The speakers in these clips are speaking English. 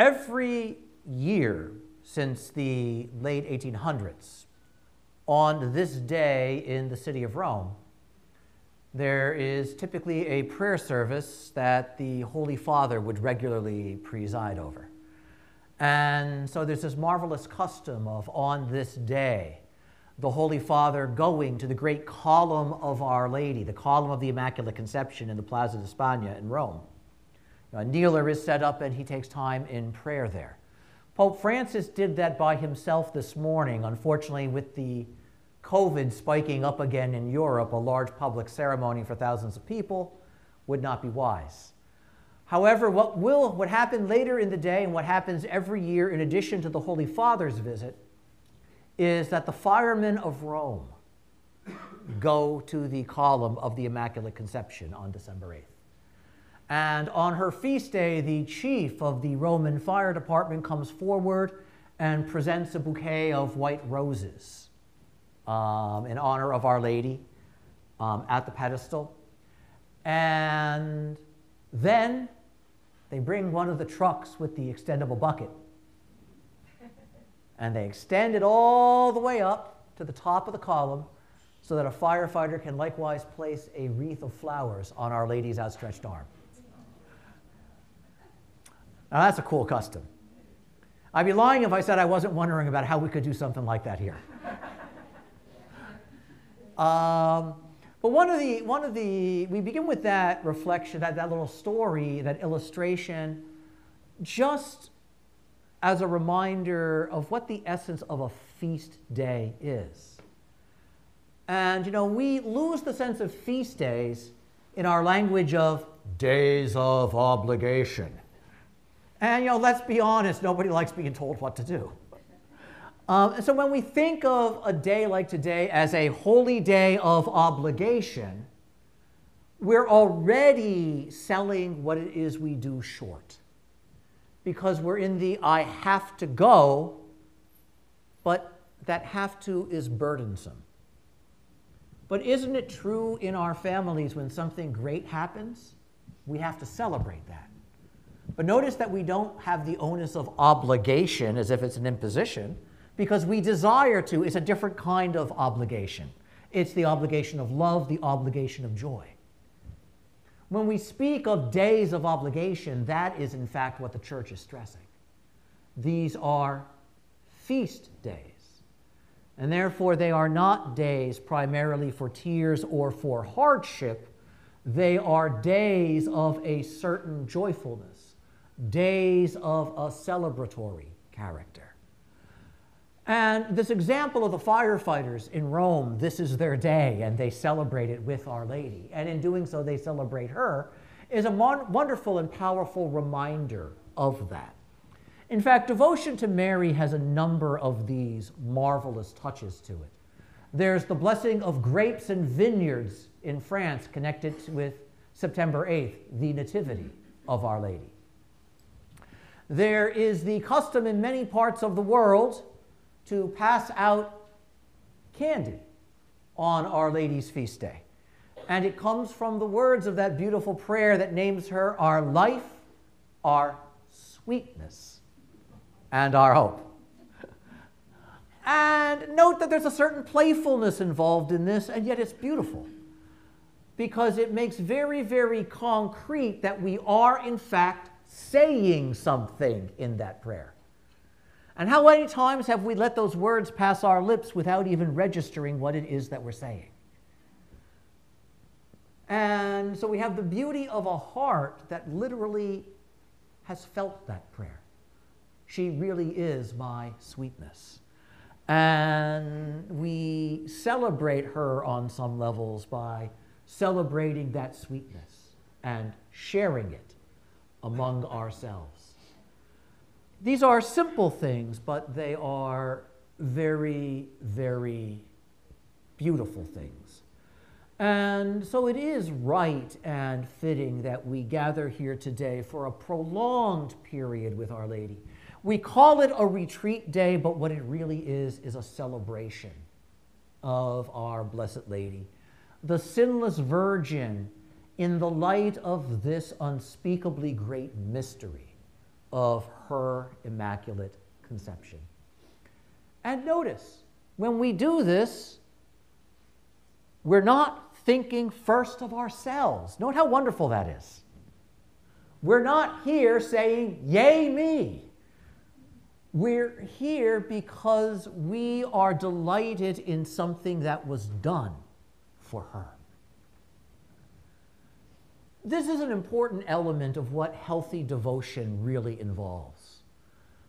Every year since the late 1800s, on this day in the city of Rome, there is typically a prayer service that the Holy Father would regularly preside over. And so there's this marvelous custom of on this day, the Holy Father going to the great column of Our Lady, the column of the Immaculate Conception in the Plaza de España in Rome. A kneeler is set up and he takes time in prayer there. Pope Francis did that by himself this morning. Unfortunately, with the COVID spiking up again in Europe, a large public ceremony for thousands of people would not be wise. However, what will what happened later in the day and what happens every year in addition to the Holy Father's visit is that the firemen of Rome go to the column of the Immaculate Conception on December 8th. And on her feast day, the chief of the Roman fire department comes forward and presents a bouquet of white roses um, in honor of Our Lady um, at the pedestal. And then they bring one of the trucks with the extendable bucket. And they extend it all the way up to the top of the column so that a firefighter can likewise place a wreath of flowers on Our Lady's outstretched arm. Now, that's a cool custom. I'd be lying if I said I wasn't wondering about how we could do something like that here. um, but one of the, one of the, we begin with that reflection, that, that little story, that illustration, just as a reminder of what the essence of a feast day is. And, you know, we lose the sense of feast days in our language of days of obligation. And, you know, let's be honest, nobody likes being told what to do. Um, and so when we think of a day like today as a holy day of obligation, we're already selling what it is we do short. Because we're in the I have to go, but that have to is burdensome. But isn't it true in our families when something great happens? We have to celebrate that. But notice that we don't have the onus of obligation as if it's an imposition, because we desire to. It's a different kind of obligation. It's the obligation of love, the obligation of joy. When we speak of days of obligation, that is in fact what the church is stressing. These are feast days. And therefore, they are not days primarily for tears or for hardship. They are days of a certain joyfulness days of a celebratory character. And this example of the firefighters in Rome, this is their day, and they celebrate it with Our Lady. And in doing so, they celebrate her, is a wonderful and powerful reminder of that. In fact, devotion to Mary has a number of these marvelous touches to it. There's the blessing of grapes and vineyards in France, connected with September 8th, the Nativity of Our Lady. There is the custom in many parts of the world to pass out candy on Our Lady's feast day. And it comes from the words of that beautiful prayer that names her our life, our sweetness, and our hope. And note that there's a certain playfulness involved in this, and yet it's beautiful because it makes very, very concrete that we are, in fact, saying something in that prayer. And how many times have we let those words pass our lips without even registering what it is that we're saying? And so we have the beauty of a heart that literally has felt that prayer. She really is my sweetness. And we celebrate her on some levels by celebrating that sweetness and sharing it among ourselves. These are simple things, but they are very, very beautiful things. And so it is right and fitting that we gather here today for a prolonged period with Our Lady. We call it a retreat day, but what it really is is a celebration of our Blessed Lady, the sinless Virgin, in the light of this unspeakably great mystery of her Immaculate Conception. And notice, when we do this, we're not thinking first of ourselves. Note how wonderful that is. We're not here saying, Yay, me. We're here because we are delighted in something that was done for her. This is an important element of what healthy devotion really involves.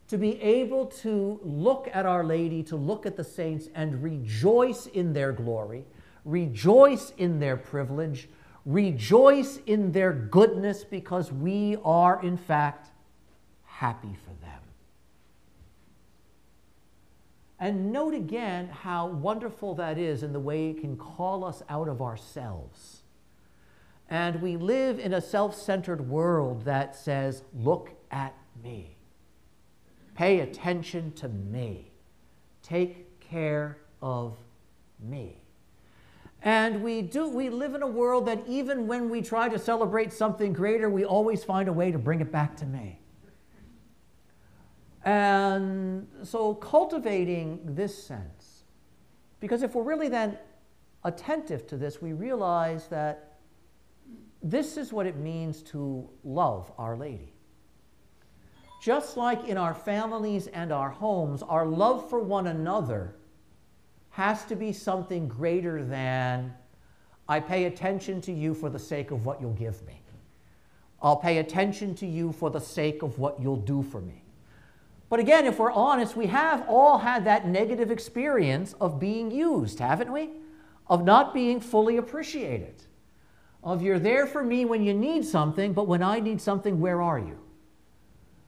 To be able to look at Our Lady, to look at the saints, and rejoice in their glory, rejoice in their privilege, rejoice in their goodness, because we are, in fact, happy for them. And note again how wonderful that is in the way it can call us out of ourselves. And we live in a self centered world that says, Look at me. Pay attention to me. Take care of me. And we do we live in a world that even when we try to celebrate something greater, we always find a way to bring it back to me. And so cultivating this sense, because if we're really then attentive to this, we realize that this is what it means to love Our Lady. Just like in our families and our homes, our love for one another has to be something greater than I pay attention to you for the sake of what you'll give me. I'll pay attention to you for the sake of what you'll do for me. But again, if we're honest, we have all had that negative experience of being used, haven't we? Of not being fully appreciated. Of you're there for me when you need something, but when I need something, where are you?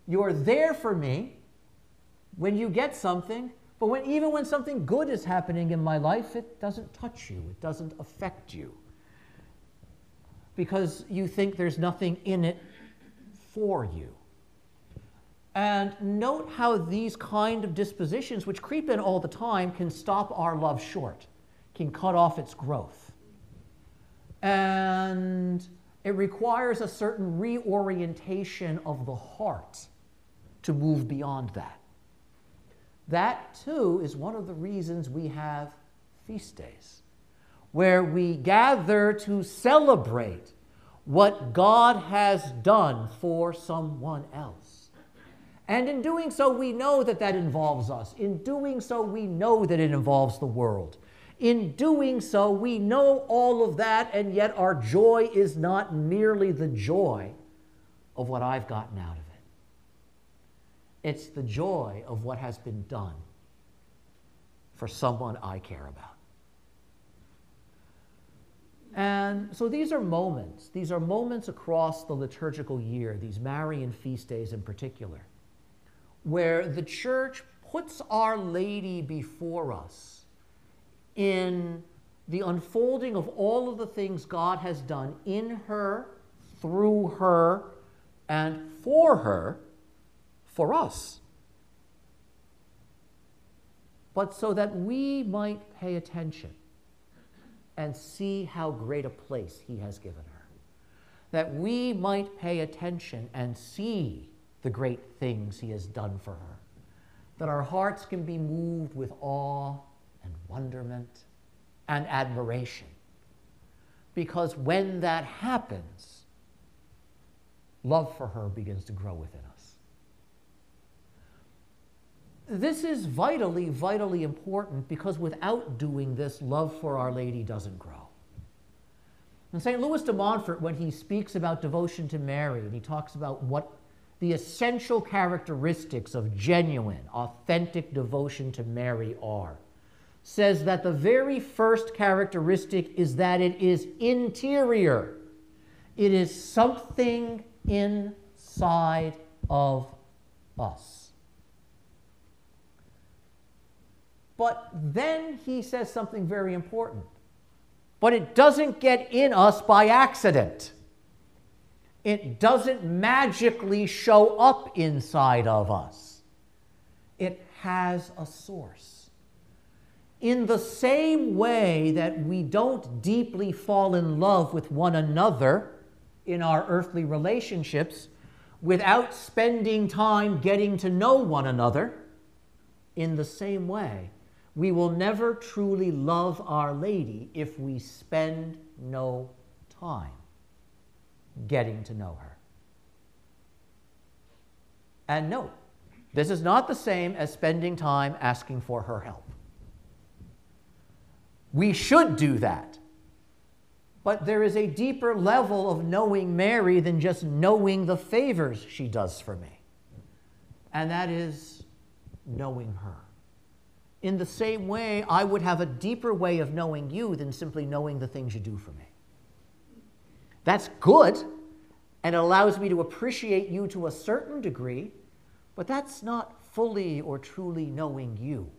You're there for me when you get something, but when, even when something good is happening in my life, it doesn't touch you, it doesn't affect you. Because you think there's nothing in it for you. And note how these kind of dispositions, which creep in all the time, can stop our love short, can cut off its growth. And it requires a certain reorientation of the heart to move beyond that. That, too, is one of the reasons we have feast days, where we gather to celebrate what God has done for someone else. And in doing so, we know that that involves us. In doing so, we know that it involves the world. In doing so, we know all of that, and yet our joy is not merely the joy of what I've gotten out of it. It's the joy of what has been done for someone I care about. And so these are moments. These are moments across the liturgical year, these Marian feast days in particular where the church puts Our Lady before us in the unfolding of all of the things God has done in her, through her, and for her, for us. But so that we might pay attention and see how great a place He has given her. That we might pay attention and see the great things He has done for her. That our hearts can be moved with awe wonderment and admiration. Because when that happens, love for her begins to grow within us. This is vitally, vitally important because without doing this, love for Our Lady doesn't grow. And St. Louis de Montfort, when he speaks about devotion to Mary, and he talks about what the essential characteristics of genuine, authentic devotion to Mary are, says that the very first characteristic is that it is interior. It is something inside. of us. But then he says something very important. But it doesn't get in us by accident. It doesn't magically show up inside of us. It has a source. In the same way that we don't deeply fall in love with one another in our earthly relationships without spending time getting to know one another, in the same way, we will never truly love Our Lady if we spend no time getting to know her. And note, this is not the same as spending time asking for her help. We should do that. But there is a deeper level of knowing Mary than just knowing the favors she does for me. And that is knowing her. In the same way, I would have a deeper way of knowing you than simply knowing the things you do for me. That's good, and it allows me to appreciate you to a certain degree, but that's not fully or truly knowing you.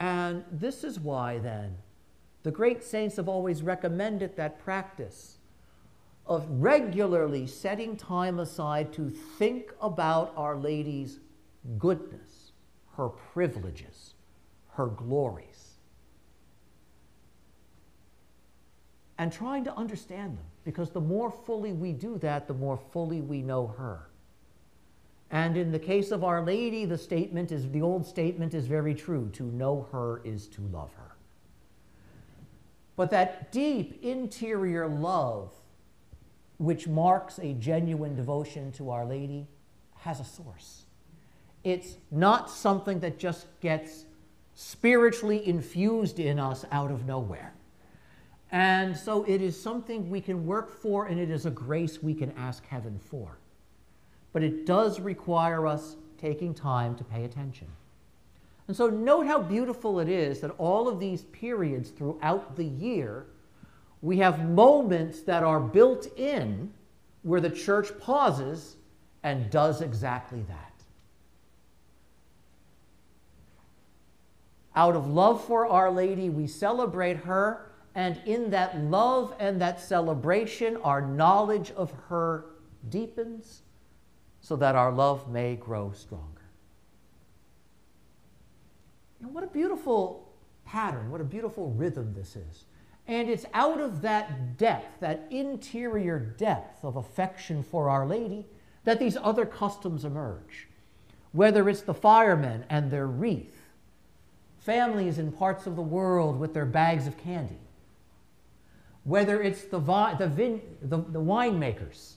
And this is why, then, the great saints have always recommended that practice of regularly setting time aside to think about Our Lady's goodness, her privileges, her glories, and trying to understand them. Because the more fully we do that, the more fully we know her. And in the case of Our Lady, the statement is the old statement is very true. To know her is to love her. But that deep interior love, which marks a genuine devotion to Our Lady, has a source. It's not something that just gets spiritually infused in us out of nowhere. And so it is something we can work for, and it is a grace we can ask heaven for. But it does require us taking time to pay attention. And so note how beautiful it is that all of these periods throughout the year, we have moments that are built in where the church pauses and does exactly that. Out of love for Our Lady, we celebrate her, and in that love and that celebration, our knowledge of her deepens so that our love may grow stronger. And what a beautiful pattern, what a beautiful rhythm this is. And it's out of that depth, that interior depth of affection for Our Lady, that these other customs emerge. Whether it's the firemen and their wreath, families in parts of the world with their bags of candy, whether it's the, vi- the, vin- the, the winemakers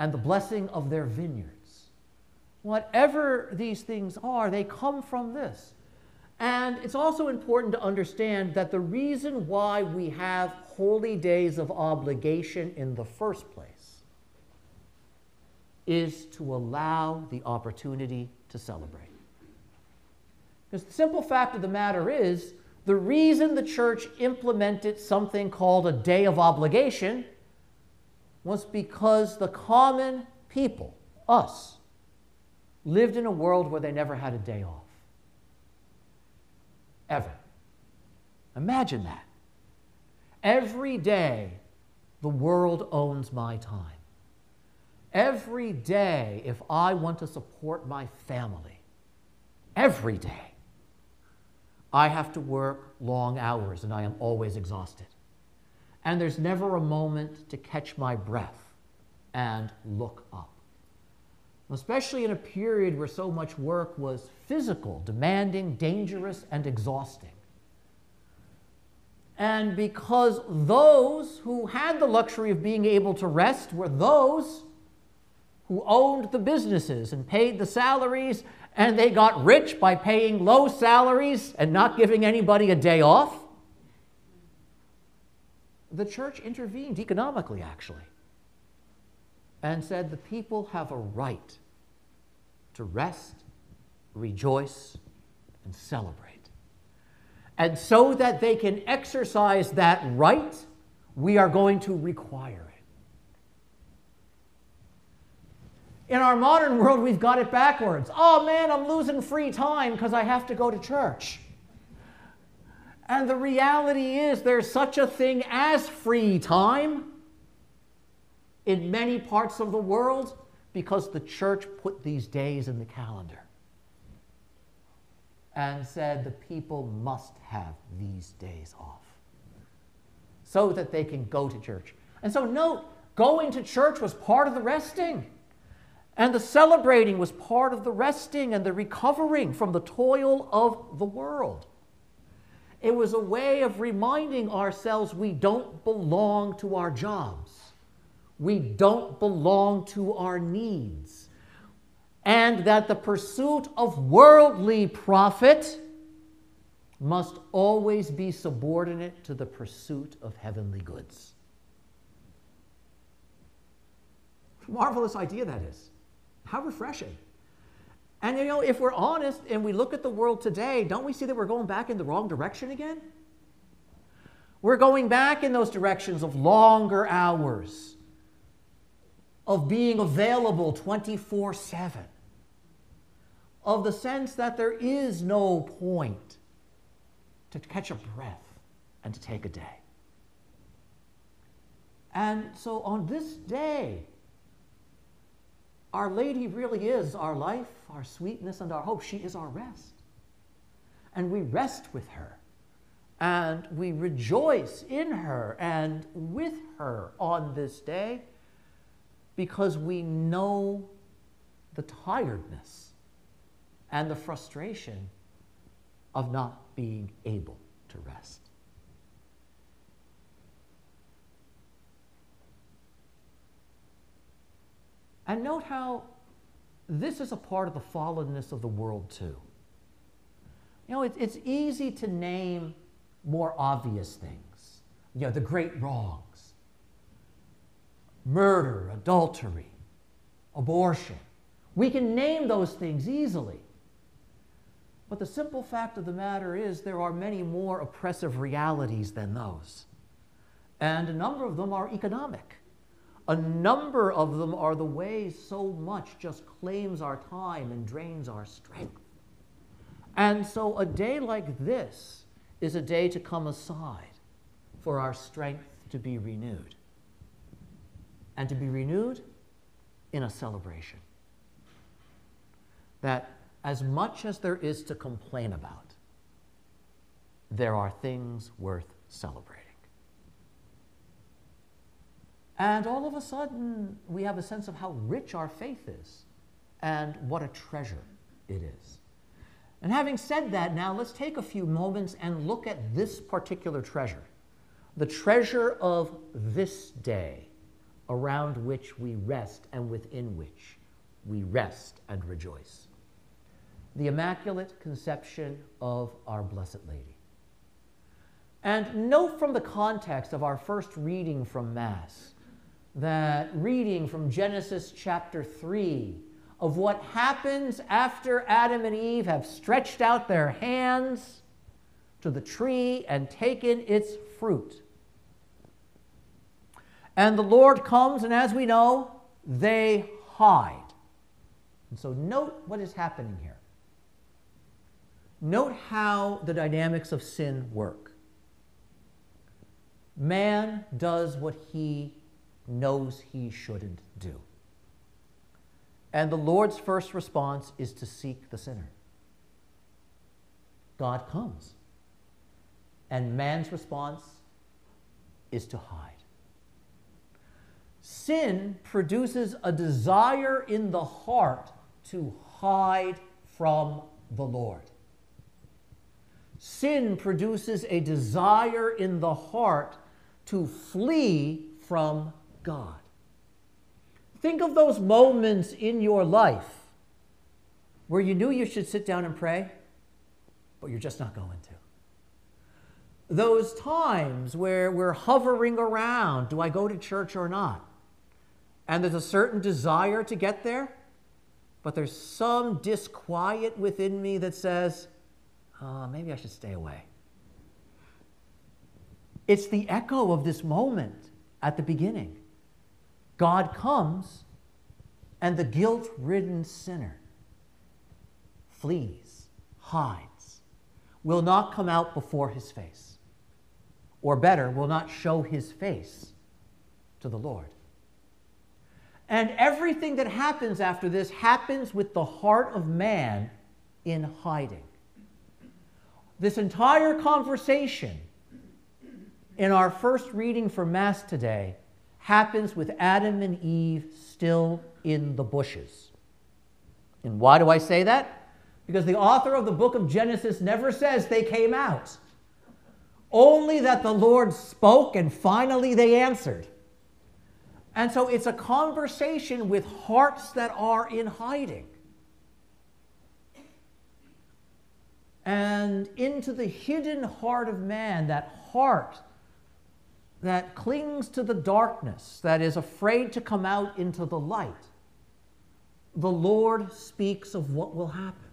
and the blessing of their vineyards Whatever these things are, they come from this. And it's also important to understand that the reason why we have holy days of obligation in the first place is to allow the opportunity to celebrate. Because the simple fact of the matter is, the reason the church implemented something called a day of obligation was because the common people, us, lived in a world where they never had a day off. Ever. Imagine that. Every day, the world owns my time. Every day, if I want to support my family, every day, I have to work long hours and I am always exhausted. And there's never a moment to catch my breath and look up especially in a period where so much work was physical, demanding, dangerous, and exhausting. And because those who had the luxury of being able to rest were those who owned the businesses and paid the salaries, and they got rich by paying low salaries and not giving anybody a day off, the church intervened economically, actually, and said the people have a right to rest, rejoice, and celebrate. And so that they can exercise that right, we are going to require it. In our modern world, we've got it backwards. Oh man, I'm losing free time because I have to go to church. And the reality is, there's such a thing as free time in many parts of the world because the church put these days in the calendar and said the people must have these days off so that they can go to church. And so, note, going to church was part of the resting. And the celebrating was part of the resting and the recovering from the toil of the world. It was a way of reminding ourselves we don't belong to our jobs. We don't belong to our needs. And that the pursuit of worldly profit must always be subordinate to the pursuit of heavenly goods. Marvelous idea that is. How refreshing. And you know, if we're honest and we look at the world today, don't we see that we're going back in the wrong direction again? We're going back in those directions of longer hours, of being available 24 7, of the sense that there is no point to catch a breath and to take a day. And so on this day, Our Lady really is our life, our sweetness, and our hope. She is our rest. And we rest with her. And we rejoice in her and with her on this day because we know the tiredness and the frustration of not being able to rest. And note how this is a part of the fallenness of the world, too. You know, it, it's easy to name more obvious things, you know, the great wrongs murder, adultery, abortion. We can name those things easily. But the simple fact of the matter is, there are many more oppressive realities than those. And a number of them are economic. A number of them are the way so much just claims our time and drains our strength. And so a day like this is a day to come aside for our strength to be renewed. And to be renewed in a celebration. That as much as there is to complain about, there are things worth celebrating. And all of a sudden, we have a sense of how rich our faith is and what a treasure it is. And having said that, now let's take a few moments and look at this particular treasure the treasure of this day around which we rest and within which we rest and rejoice the Immaculate Conception of our Blessed Lady. And note from the context of our first reading from Mass that reading from Genesis chapter 3 of what happens after Adam and Eve have stretched out their hands to the tree and taken its fruit. And the Lord comes, and as we know, they hide. And so, note what is happening here. Note how the dynamics of sin work. Man does what he knows he shouldn't do. And the Lord's first response is to seek the sinner. God comes. And man's response is to hide. Sin produces a desire in the heart to hide from the Lord. Sin produces a desire in the heart to flee from God. Think of those moments in your life where you knew you should sit down and pray, but you're just not going to. Those times where we're hovering around do I go to church or not? And there's a certain desire to get there, but there's some disquiet within me that says, oh, maybe I should stay away. It's the echo of this moment at the beginning. God comes And the guilt ridden sinner flees, hides, will not come out before his face, or better, will not show his face to the Lord. And everything that happens after this happens with the heart of man in hiding. This entire conversation in our first reading for Mass today happens with Adam and Eve still in the bushes. And why do I say that? Because the author of the book of Genesis never says they came out, only that the Lord spoke and finally they answered. And so it's a conversation with hearts that are in hiding. And into the hidden heart of man, that heart that clings to the darkness, that is afraid to come out into the light, the Lord speaks of what will happen,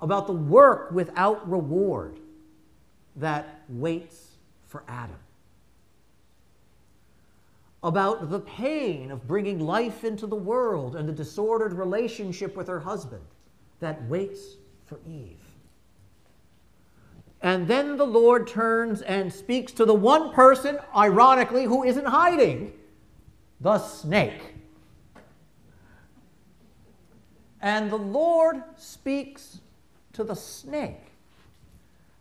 about the work without reward that waits for Adam, about the pain of bringing life into the world and the disordered relationship with her husband that waits for Eve. And then the Lord turns and speaks to the one person, ironically, who isn't hiding the snake. And the Lord speaks to the snake.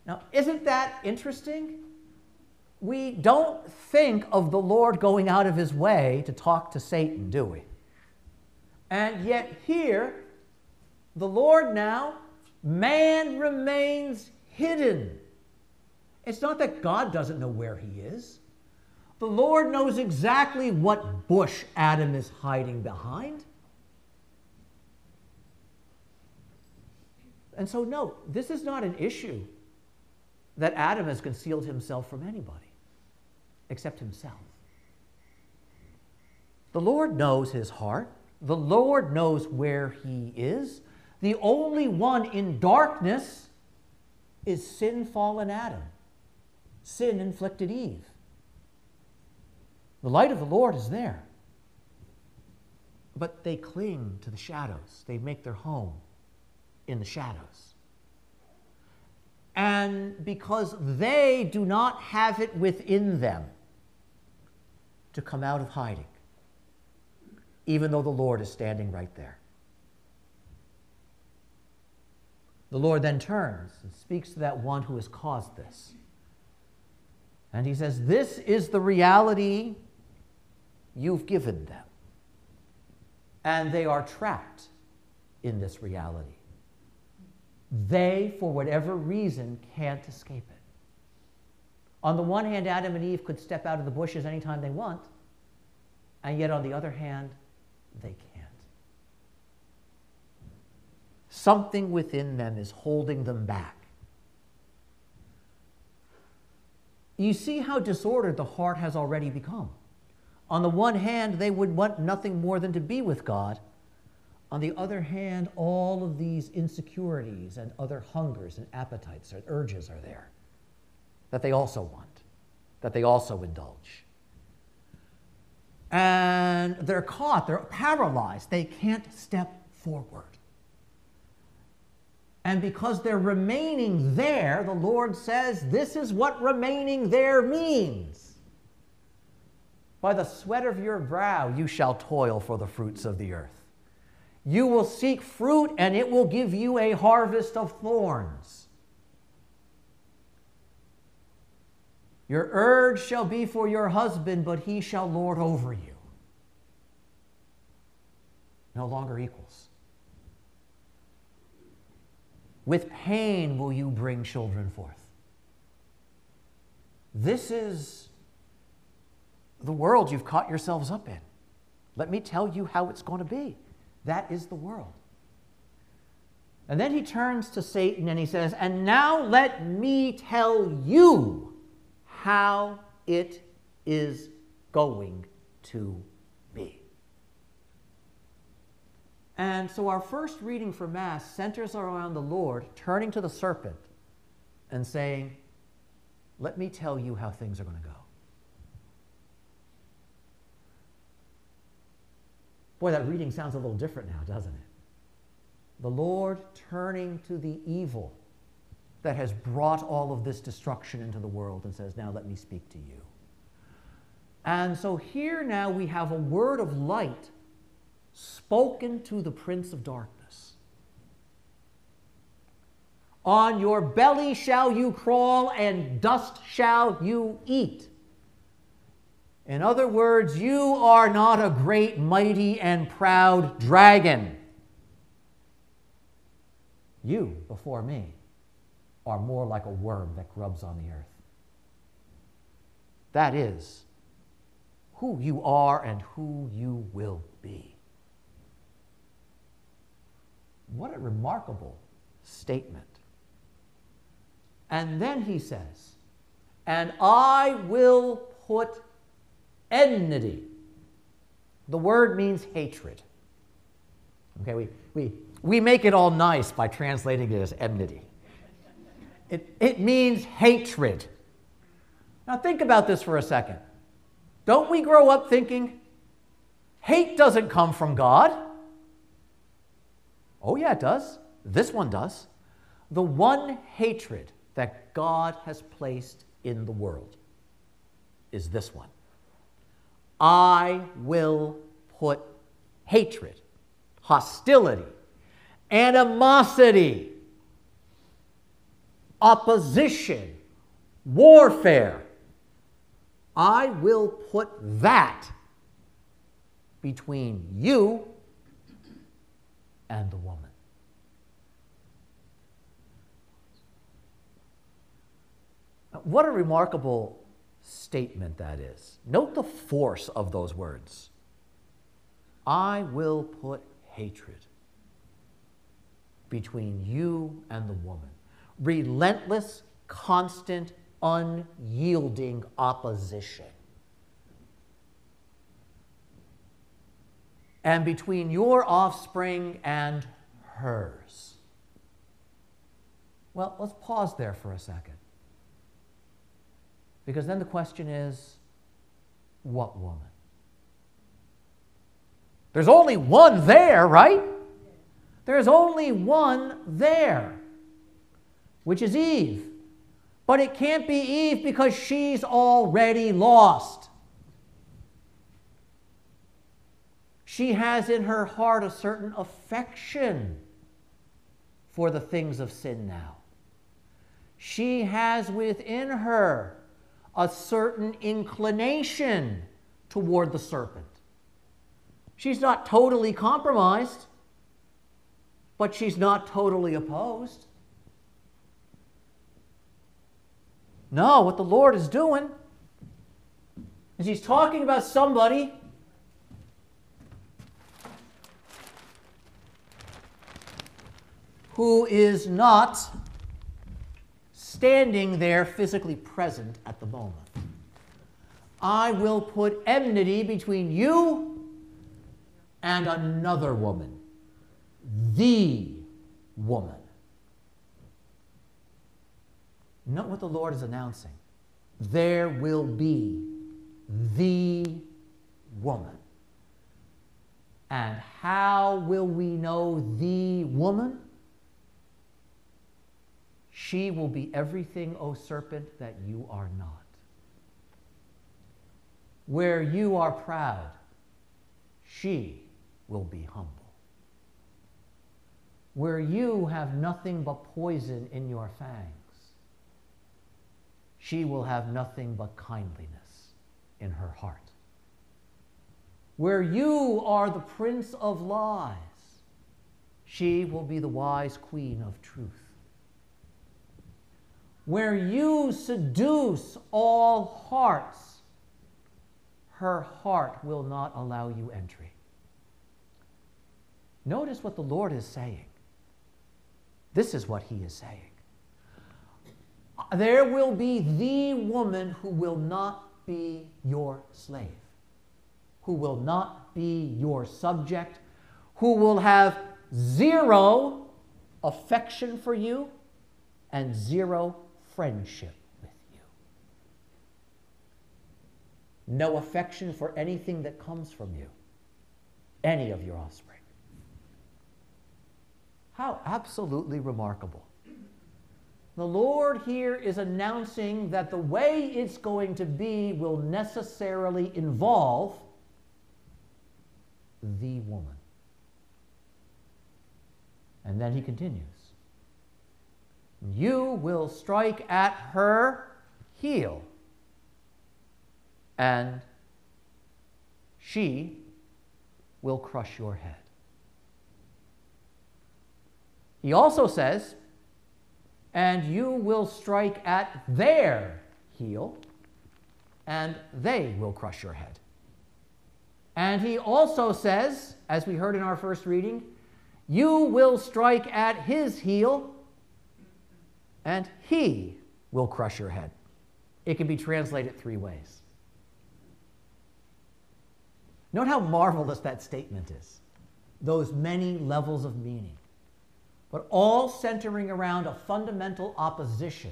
Now, isn't that interesting? We don't think of the Lord going out of his way to talk to Satan, do we? And yet, here, the Lord now, man remains hidden. It's not that God doesn't know where he is. The Lord knows exactly what bush Adam is hiding behind. And so, no, this is not an issue that Adam has concealed himself from anybody except himself. The Lord knows his heart. The Lord knows where he is. The only one in darkness is sin fallen Adam. Sin inflicted Eve. The light of the Lord is there. But they cling to the shadows, they make their home in the shadows. And because they do not have it within them to come out of hiding, even though the Lord is standing right there. The Lord then turns and speaks to that one who has caused this. And he says, This is the reality you've given them. And they are trapped in this reality. They, for whatever reason, can't escape it. On the one hand, Adam and Eve could step out of the bushes anytime they want, and yet on the other hand, they can't. Something within them is holding them back. You see how disordered the heart has already become. On the one hand, they would want nothing more than to be with God. On the other hand, all of these insecurities and other hungers and appetites and urges are there that they also want, that they also indulge. And they're caught, they're paralyzed, they can't step forward. And because they're remaining there, the Lord says, This is what remaining there means. By the sweat of your brow you shall toil for the fruits of the earth. You will seek fruit, and it will give you a harvest of thorns. Your urge shall be for your husband, but he shall lord over you. No longer equals. With pain will you bring children forth. This is the world you've caught yourselves up in. Let me tell you how it's going to be. That is the world. And then he turns to Satan and he says, And now let me tell you how it is going to And so our first reading for Mass centers around the Lord turning to the serpent and saying, Let me tell you how things are going to go. Boy, that reading sounds a little different now, doesn't it? The Lord turning to the evil that has brought all of this destruction into the world and says, Now let me speak to you. And so here now we have a word of light spoken to the prince of darkness. On your belly shall you crawl, and dust shall you eat. In other words, you are not a great, mighty, and proud dragon. You, before me, are more like a worm that grubs on the earth. That is who you are and who you will be. What a remarkable statement. And then he says, And I will put enmity. The word means hatred. Okay, we, we, we make it all nice by translating it as enmity. It, it means hatred. Now, think about this for a second. Don't we grow up thinking hate doesn't come from God? Oh, yeah, it does. This one does. The one hatred that God has placed in the world is this one I will put hatred, hostility, animosity, opposition, warfare. I will put that between you and the woman. What a remarkable statement that is. Note the force of those words. I will put hatred between you and the woman. Relentless, constant, unyielding opposition. And between your offspring and hers. Well, let's pause there for a second. Because then the question is what woman? There's only one there, right? There's only one there, which is Eve. But it can't be Eve because she's already lost. She has in her heart a certain affection for the things of sin now. She has within her a certain inclination toward the serpent. She's not totally compromised, but she's not totally opposed. No, what the Lord is doing is He's talking about somebody who is not standing there physically present at the moment. I will put enmity between you and another woman, the woman. Note what the Lord is announcing. There will be the woman. And how will we know the woman? She will be everything, O serpent, that you are not. Where you are proud, she will be humble. Where you have nothing but poison in your fangs, she will have nothing but kindliness in her heart. Where you are the prince of lies, she will be the wise queen of truth where you seduce all hearts, her heart will not allow you entry. Notice what the Lord is saying. This is what he is saying. There will be the woman who will not be your slave, who will not be your subject, who will have zero affection for you and zero friendship with you. No affection for anything that comes from you. any of your offspring. How absolutely remarkable. The Lord here is announcing that the way it's going to be will necessarily involve the woman. And then he continues You will strike at her heel, and she will crush your head. He also says, and you will strike at their heel, and they will crush your head. And he also says, as we heard in our first reading, you will strike at his heel, and he will crush your head. It can be translated three ways. Note how marvelous that statement is, those many levels of meaning but all centering around a fundamental opposition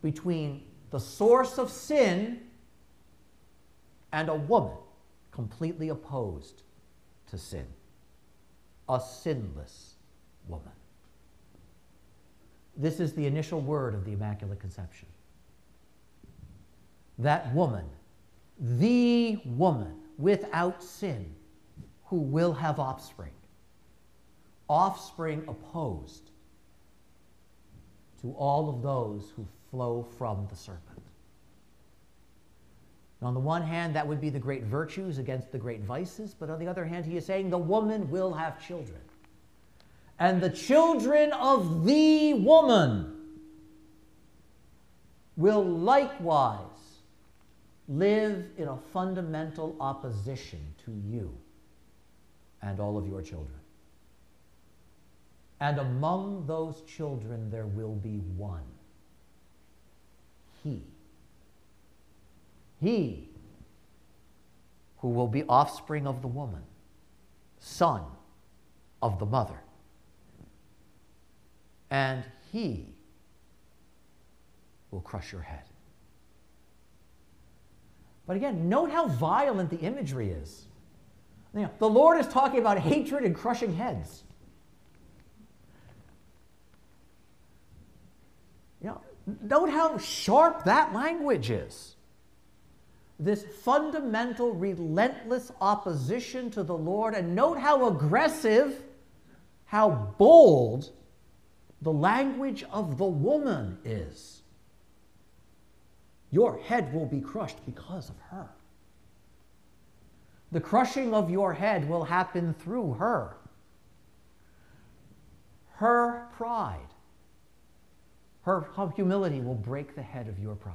between the source of sin and a woman completely opposed to sin, a sinless woman. This is the initial word of the Immaculate Conception. That woman, the woman without sin, who will have offspring offspring opposed to all of those who flow from the serpent. And on the one hand, that would be the great virtues against the great vices, but on the other hand, he is saying the woman will have children. And the children of the woman will likewise live in a fundamental opposition to you and all of your children. And among those children there will be one. He. He who will be offspring of the woman, son of the mother. And he will crush your head. But again, note how violent the imagery is. You know, the Lord is talking about hatred and crushing heads. You know, note how sharp that language is. This fundamental, relentless opposition to the Lord, and note how aggressive, how bold the language of the woman is. Your head will be crushed because of her. The crushing of your head will happen through her. Her pride her humility will break the head of your pride.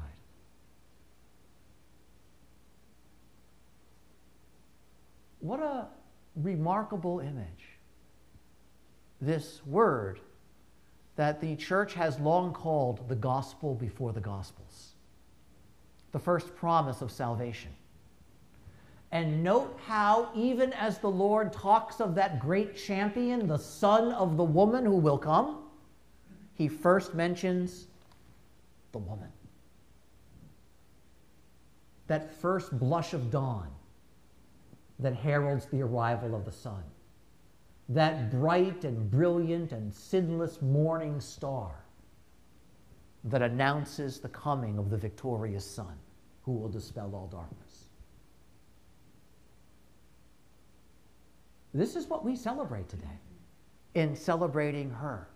What a remarkable image. This word that the church has long called the gospel before the gospels, the first promise of salvation. And note how, even as the Lord talks of that great champion, the son of the woman who will come, he first mentions the woman. That first blush of dawn that heralds the arrival of the sun. That bright and brilliant and sinless morning star that announces the coming of the victorious sun who will dispel all darkness. This is what we celebrate today in celebrating her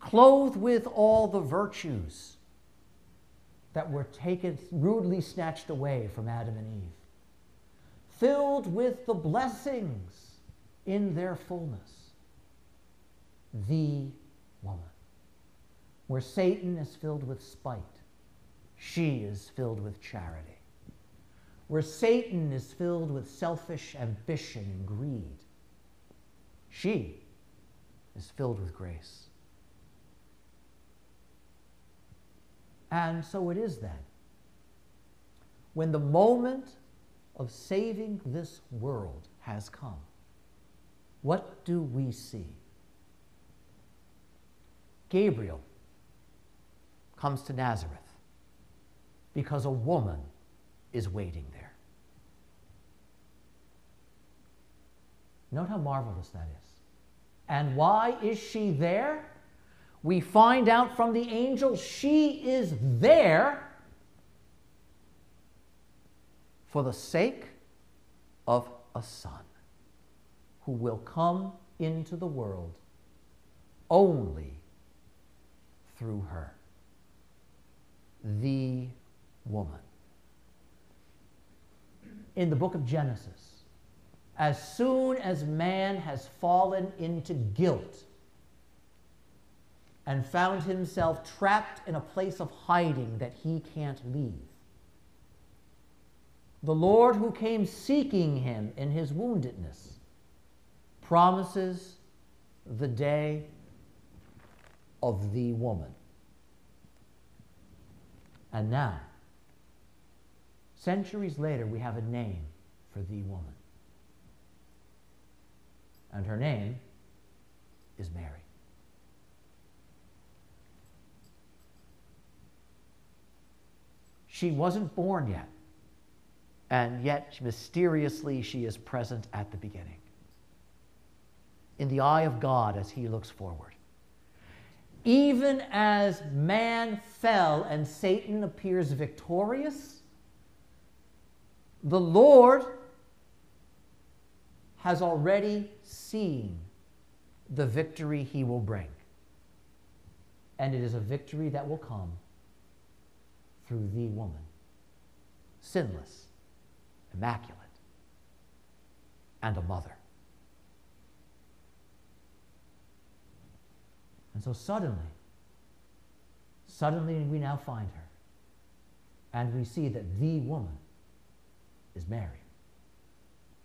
clothed with all the virtues that were taken, rudely snatched away from Adam and Eve, filled with the blessings in their fullness. The woman. Where Satan is filled with spite, she is filled with charity. Where Satan is filled with selfish ambition and greed, she is filled with grace. And so it is then. When the moment of saving this world has come, what do we see? Gabriel comes to Nazareth because a woman is waiting there. Note how marvelous that is. And why is she there? We find out from the angel she is there for the sake of a son who will come into the world only through her, the woman. In the book of Genesis, as soon as man has fallen into guilt and found himself trapped in a place of hiding that he can't leave, the Lord who came seeking him in his woundedness promises the day of the woman. And now, centuries later, we have a name for the woman. And her name is Mary. She wasn't born yet, and yet mysteriously she is present at the beginning. In the eye of God as he looks forward even as man fell and Satan appears victorious, the Lord has already seen the victory he will bring. And it is a victory that will come through the woman, sinless, immaculate, and a mother. And so suddenly, suddenly we now find her. And we see that the woman is Mary.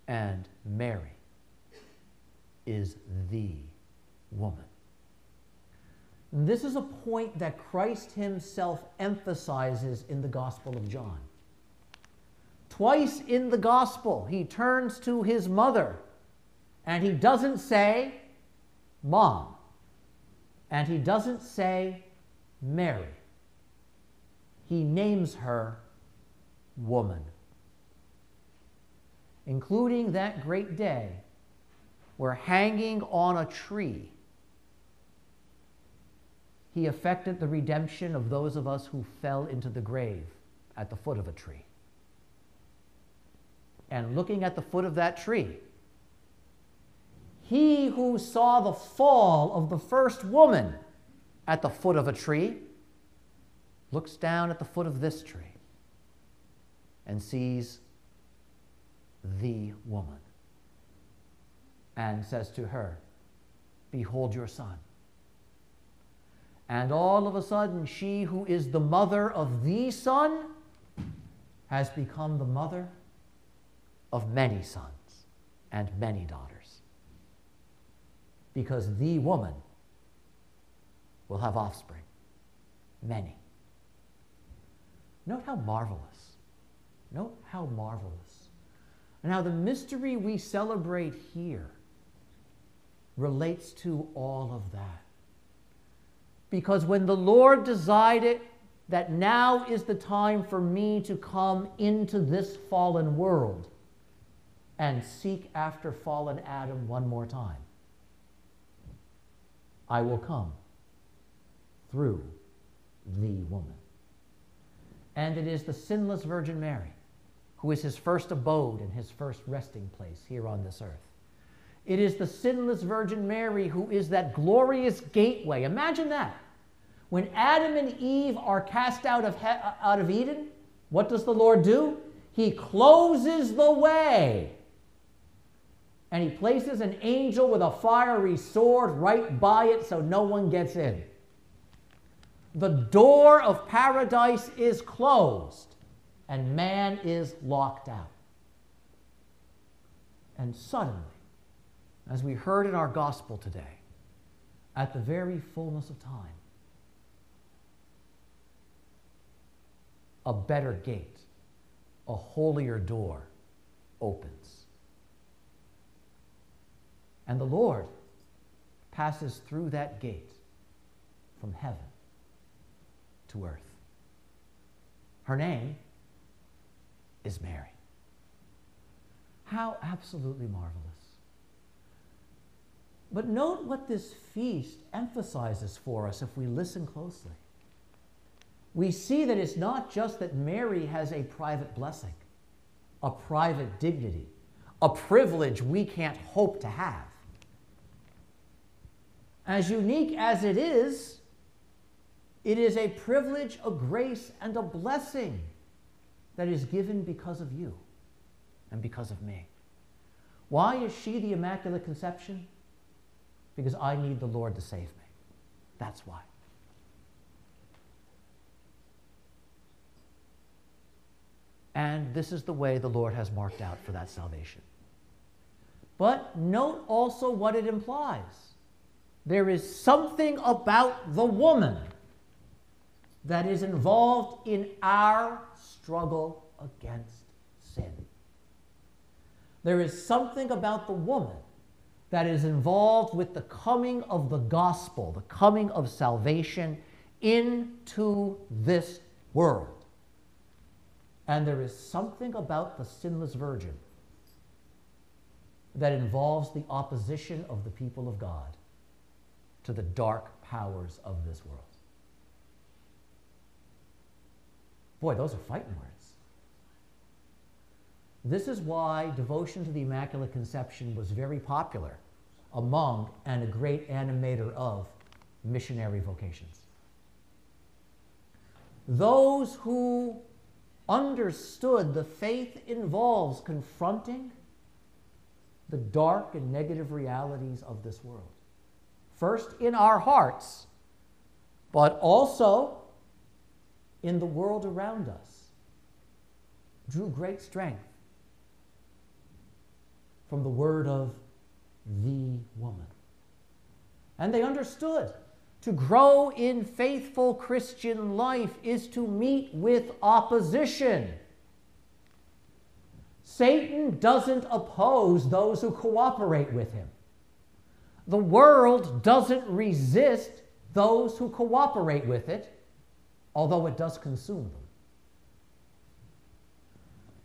And Mary is the woman. This is a point that Christ himself emphasizes in the Gospel of John. Twice in the Gospel, he turns to his mother and he doesn't say, Mom. And he doesn't say Mary, he names her woman, including that great day where hanging on a tree, he effected the redemption of those of us who fell into the grave at the foot of a tree. And looking at the foot of that tree, he who saw the fall of the first woman at the foot of a tree looks down at the foot of this tree and sees the woman and says to her, Behold your son. And all of a sudden, she who is the mother of the son has become the mother of many sons and many daughters because the woman will have offspring, many. Note how marvelous. Note how marvelous. And how the mystery we celebrate here relates to all of that. Because when the Lord decided that now is the time for me to come into this fallen world and seek after fallen Adam one more time, I will come through the woman. And it is the sinless Virgin Mary who is his first abode and his first resting place here on this earth. It is the sinless Virgin Mary who is that glorious gateway. Imagine that. When Adam and Eve are cast out of, he- out of Eden, what does the Lord do? He closes the way and he places an angel with a fiery sword right by it so no one gets in. The door of paradise is closed, and man is locked out. And suddenly, as we heard in our gospel today, at the very fullness of time, a better gate, a holier door opens. And the Lord passes through that gate from heaven to earth. Her name is Mary. How absolutely marvelous. But note what this feast emphasizes for us if we listen closely. We see that it's not just that Mary has a private blessing, a private dignity, a privilege we can't hope to have. As unique as it is, it is a privilege, a grace, and a blessing that is given because of you and because of me. Why is she the Immaculate Conception? Because I need the Lord to save me. That's why. And this is the way the Lord has marked out for that salvation. But note also what it implies. There is something about the woman that is involved in our struggle against sin. There is something about the woman that is involved with the coming of the gospel, the coming of salvation into this world. And there is something about the sinless virgin that involves the opposition of the people of God to the dark powers of this world. Boy, those are fighting words. This is why devotion to the Immaculate Conception was very popular among and a great animator of missionary vocations. Those who understood the faith involves confronting the dark and negative realities of this world. First in our hearts, but also in the world around us drew great strength from the word of the woman. And they understood to grow in faithful Christian life is to meet with opposition. Satan doesn't oppose those who cooperate with him. The world doesn't resist those who cooperate with it although it does consume them.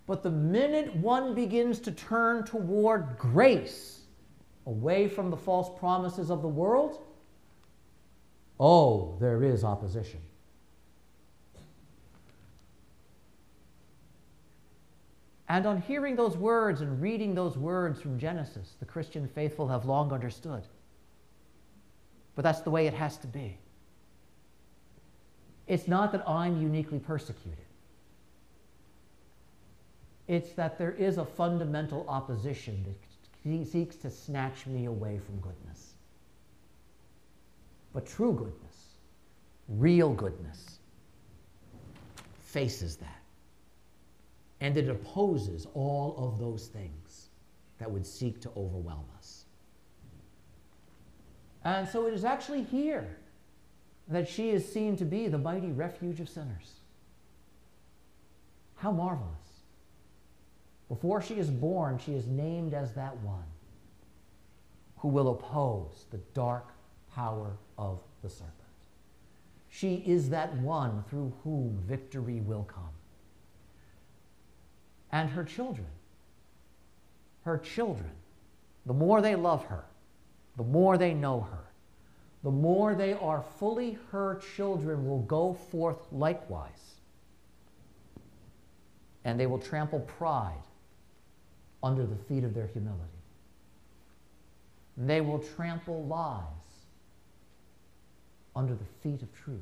But the minute one begins to turn toward grace, away from the false promises of the world, oh, there is opposition. And on hearing those words and reading those words from Genesis, the Christian faithful have long understood. But that's the way it has to be. It's not that I'm uniquely persecuted. It's that there is a fundamental opposition that seeks to snatch me away from goodness. But true goodness, real goodness, faces that. And it opposes all of those things that would seek to overwhelm us. And so it is actually here that she is seen to be the mighty refuge of sinners. How marvelous. Before she is born, she is named as that one who will oppose the dark power of the serpent. She is that one through whom victory will come. And her children, her children, the more they love her, the more they know her, the more they are fully her children will go forth likewise. And they will trample pride under the feet of their humility. And they will trample lies under the feet of truth.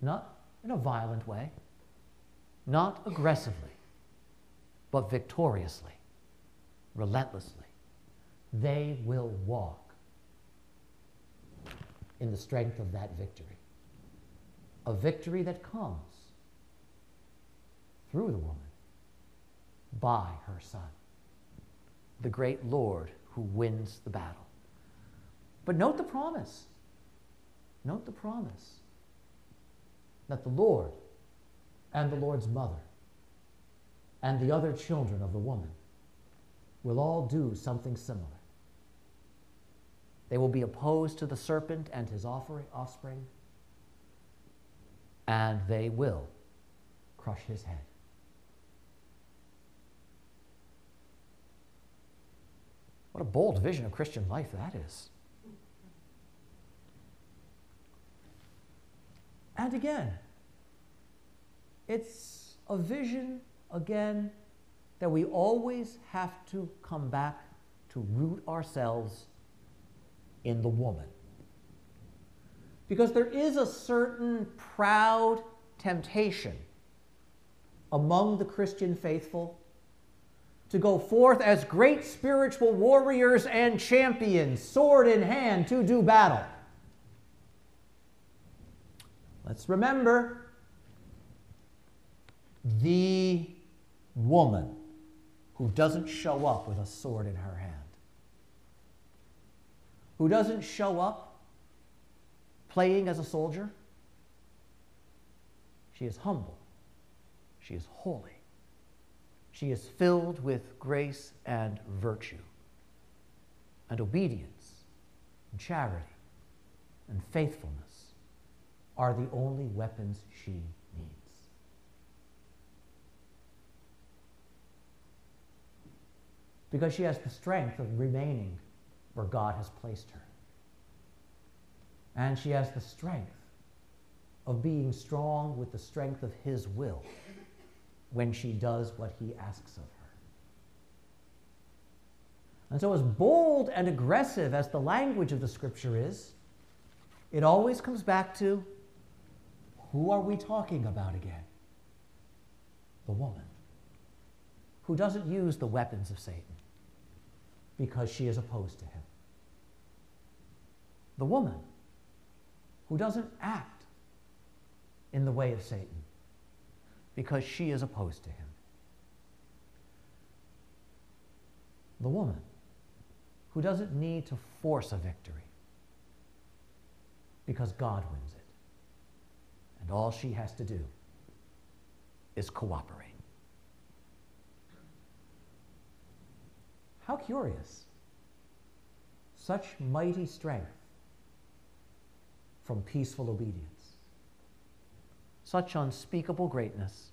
Not in a violent way, not aggressively, but victoriously, relentlessly. They will walk in the strength of that victory. A victory that comes through the woman by her son, the great Lord who wins the battle. But note the promise. Note the promise that the Lord and the Lord's mother and the other children of the woman will all do something similar. They will be opposed to the serpent and his offspring, and they will crush his head. What a bold vision of Christian life that is. And again, it's a vision, again, that we always have to come back to root ourselves in the woman. Because there is a certain proud temptation among the Christian faithful to go forth as great spiritual warriors and champions, sword in hand, to do battle. Let's remember the woman who doesn't show up with a sword in her hand, who doesn't show up playing as a soldier. She is humble. She is holy. She is filled with grace and virtue, and obedience, and charity, and faithfulness are the only weapons she needs. Because she has the strength of remaining where God has placed her. And she has the strength of being strong with the strength of His will when she does what He asks of her. And so, as bold and aggressive as the language of the scripture is, it always comes back to who are we talking about again? The woman who doesn't use the weapons of Satan because she is opposed to him. The woman who doesn't act in the way of Satan because she is opposed to him. The woman who doesn't need to force a victory because God wins it. And all she has to do is cooperate. How curious. Such mighty strength from peaceful obedience. Such unspeakable greatness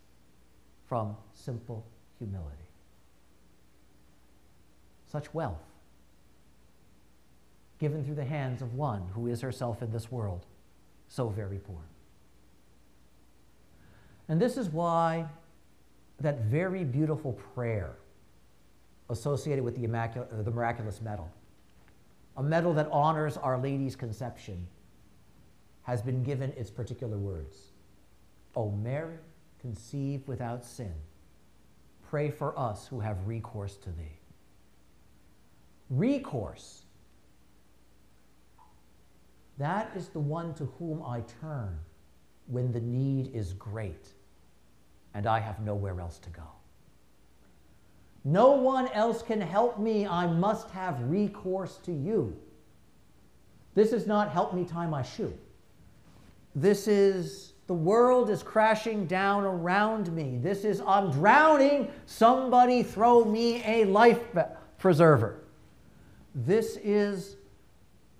from simple humility. Such wealth given through the hands of one who is herself in this world so very poor. And this is why that very beautiful prayer associated with the, uh, the miraculous medal, a medal that honors Our Lady's conception, has been given its particular words. O Mary, conceived without sin, pray for us who have recourse to thee. Recourse. That is the one to whom I turn when the need is great and I have nowhere else to go. No one else can help me. I must have recourse to you. This is not help me tie my shoe. This is the world is crashing down around me. This is I'm drowning. Somebody throw me a life preserver. This is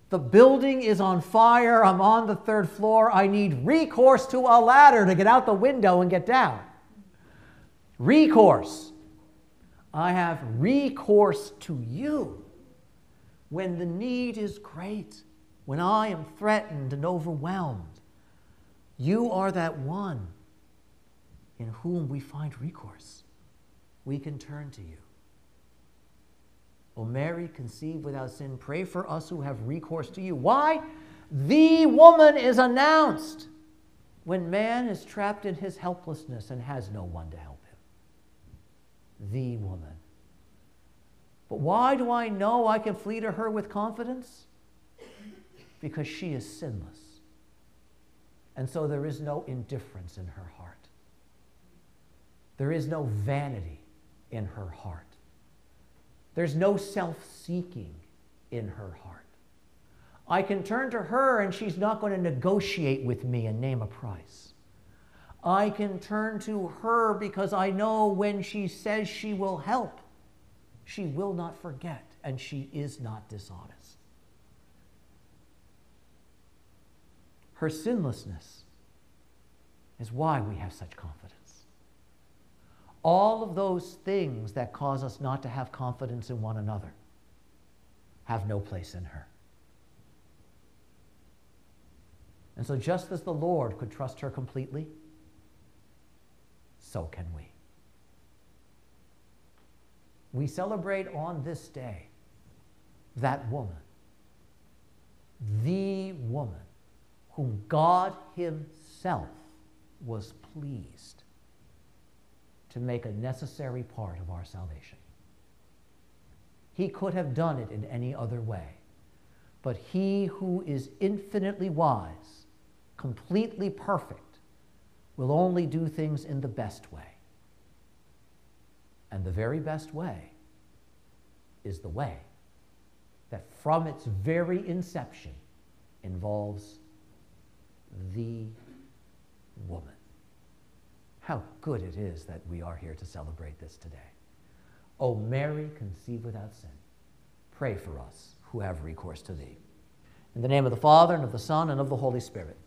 the building is on fire. I'm on the third floor. I need recourse to a ladder to get out the window and get down. Recourse. I have recourse to you when the need is great, when I am threatened and overwhelmed. You are that one in whom we find recourse. We can turn to you. O Mary, conceived without sin, pray for us who have recourse to you. Why? The woman is announced when man is trapped in his helplessness and has no one to help the woman. But why do I know I can flee to her with confidence? Because she is sinless. And so there is no indifference in her heart. There is no vanity in her heart. There's no self seeking in her heart. I can turn to her and she's not going to negotiate with me and name a price. I can turn to her because I know when she says she will help, she will not forget and she is not dishonest. Her sinlessness is why we have such confidence. All of those things that cause us not to have confidence in one another have no place in her. And so, just as the Lord could trust her completely, so can we. We celebrate on this day that woman, the woman whom God Himself was pleased to make a necessary part of our salvation. He could have done it in any other way, but He who is infinitely wise, completely perfect, will only do things in the best way. And the very best way is the way that from its very inception involves the woman. How good it is that we are here to celebrate this today. O Mary, conceived without sin, pray for us who have recourse to thee. In the name of the Father, and of the Son, and of the Holy Spirit.